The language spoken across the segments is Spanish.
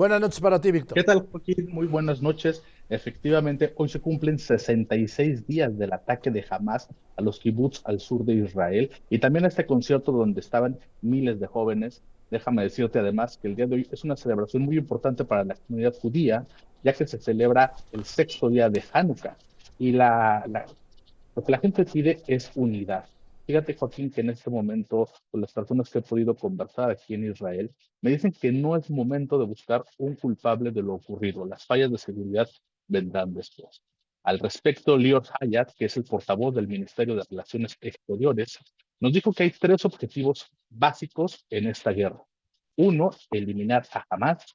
Buenas noches para ti, Víctor. ¿Qué tal, Joaquín? Muy buenas noches. Efectivamente, hoy se cumplen 66 días del ataque de Hamas a los kibbutz al sur de Israel y también este concierto donde estaban miles de jóvenes. Déjame decirte además que el día de hoy es una celebración muy importante para la comunidad judía, ya que se celebra el sexto día de Hanukkah. Y lo que la gente pide es unidad. Fíjate, Joaquín, que en este momento, con las personas que he podido conversar aquí en Israel, me dicen que no es momento de buscar un culpable de lo ocurrido. Las fallas de seguridad vendrán después. Al respecto, Lior Hayat, que es el portavoz del Ministerio de Relaciones Exteriores, nos dijo que hay tres objetivos básicos en esta guerra. Uno, eliminar a Hamas.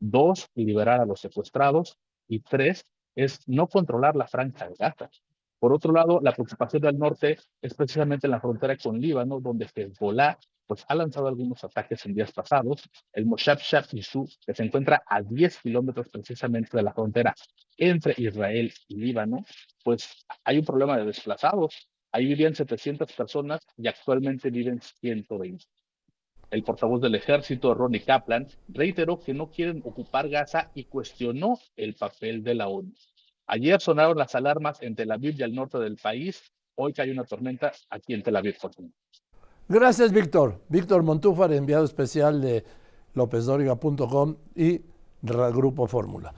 Dos, liberar a los secuestrados. Y tres, es no controlar la franja de Gaza. Por otro lado, la preocupación del norte es precisamente en la frontera con Líbano, donde Hezbollah pues, ha lanzado algunos ataques en días pasados. El Moshab Yisu, que se encuentra a 10 kilómetros precisamente de la frontera entre Israel y Líbano, pues hay un problema de desplazados. Ahí vivían 700 personas y actualmente viven 120. El portavoz del ejército, Ronnie Kaplan, reiteró que no quieren ocupar Gaza y cuestionó el papel de la ONU. Ayer sonaron las alarmas en Tel Aviv y al norte del país. Hoy que hay una tormenta aquí en Tel Aviv. Gracias, Víctor. Víctor Montúfar, enviado especial de lópezdoriga.com y Grupo Fórmula.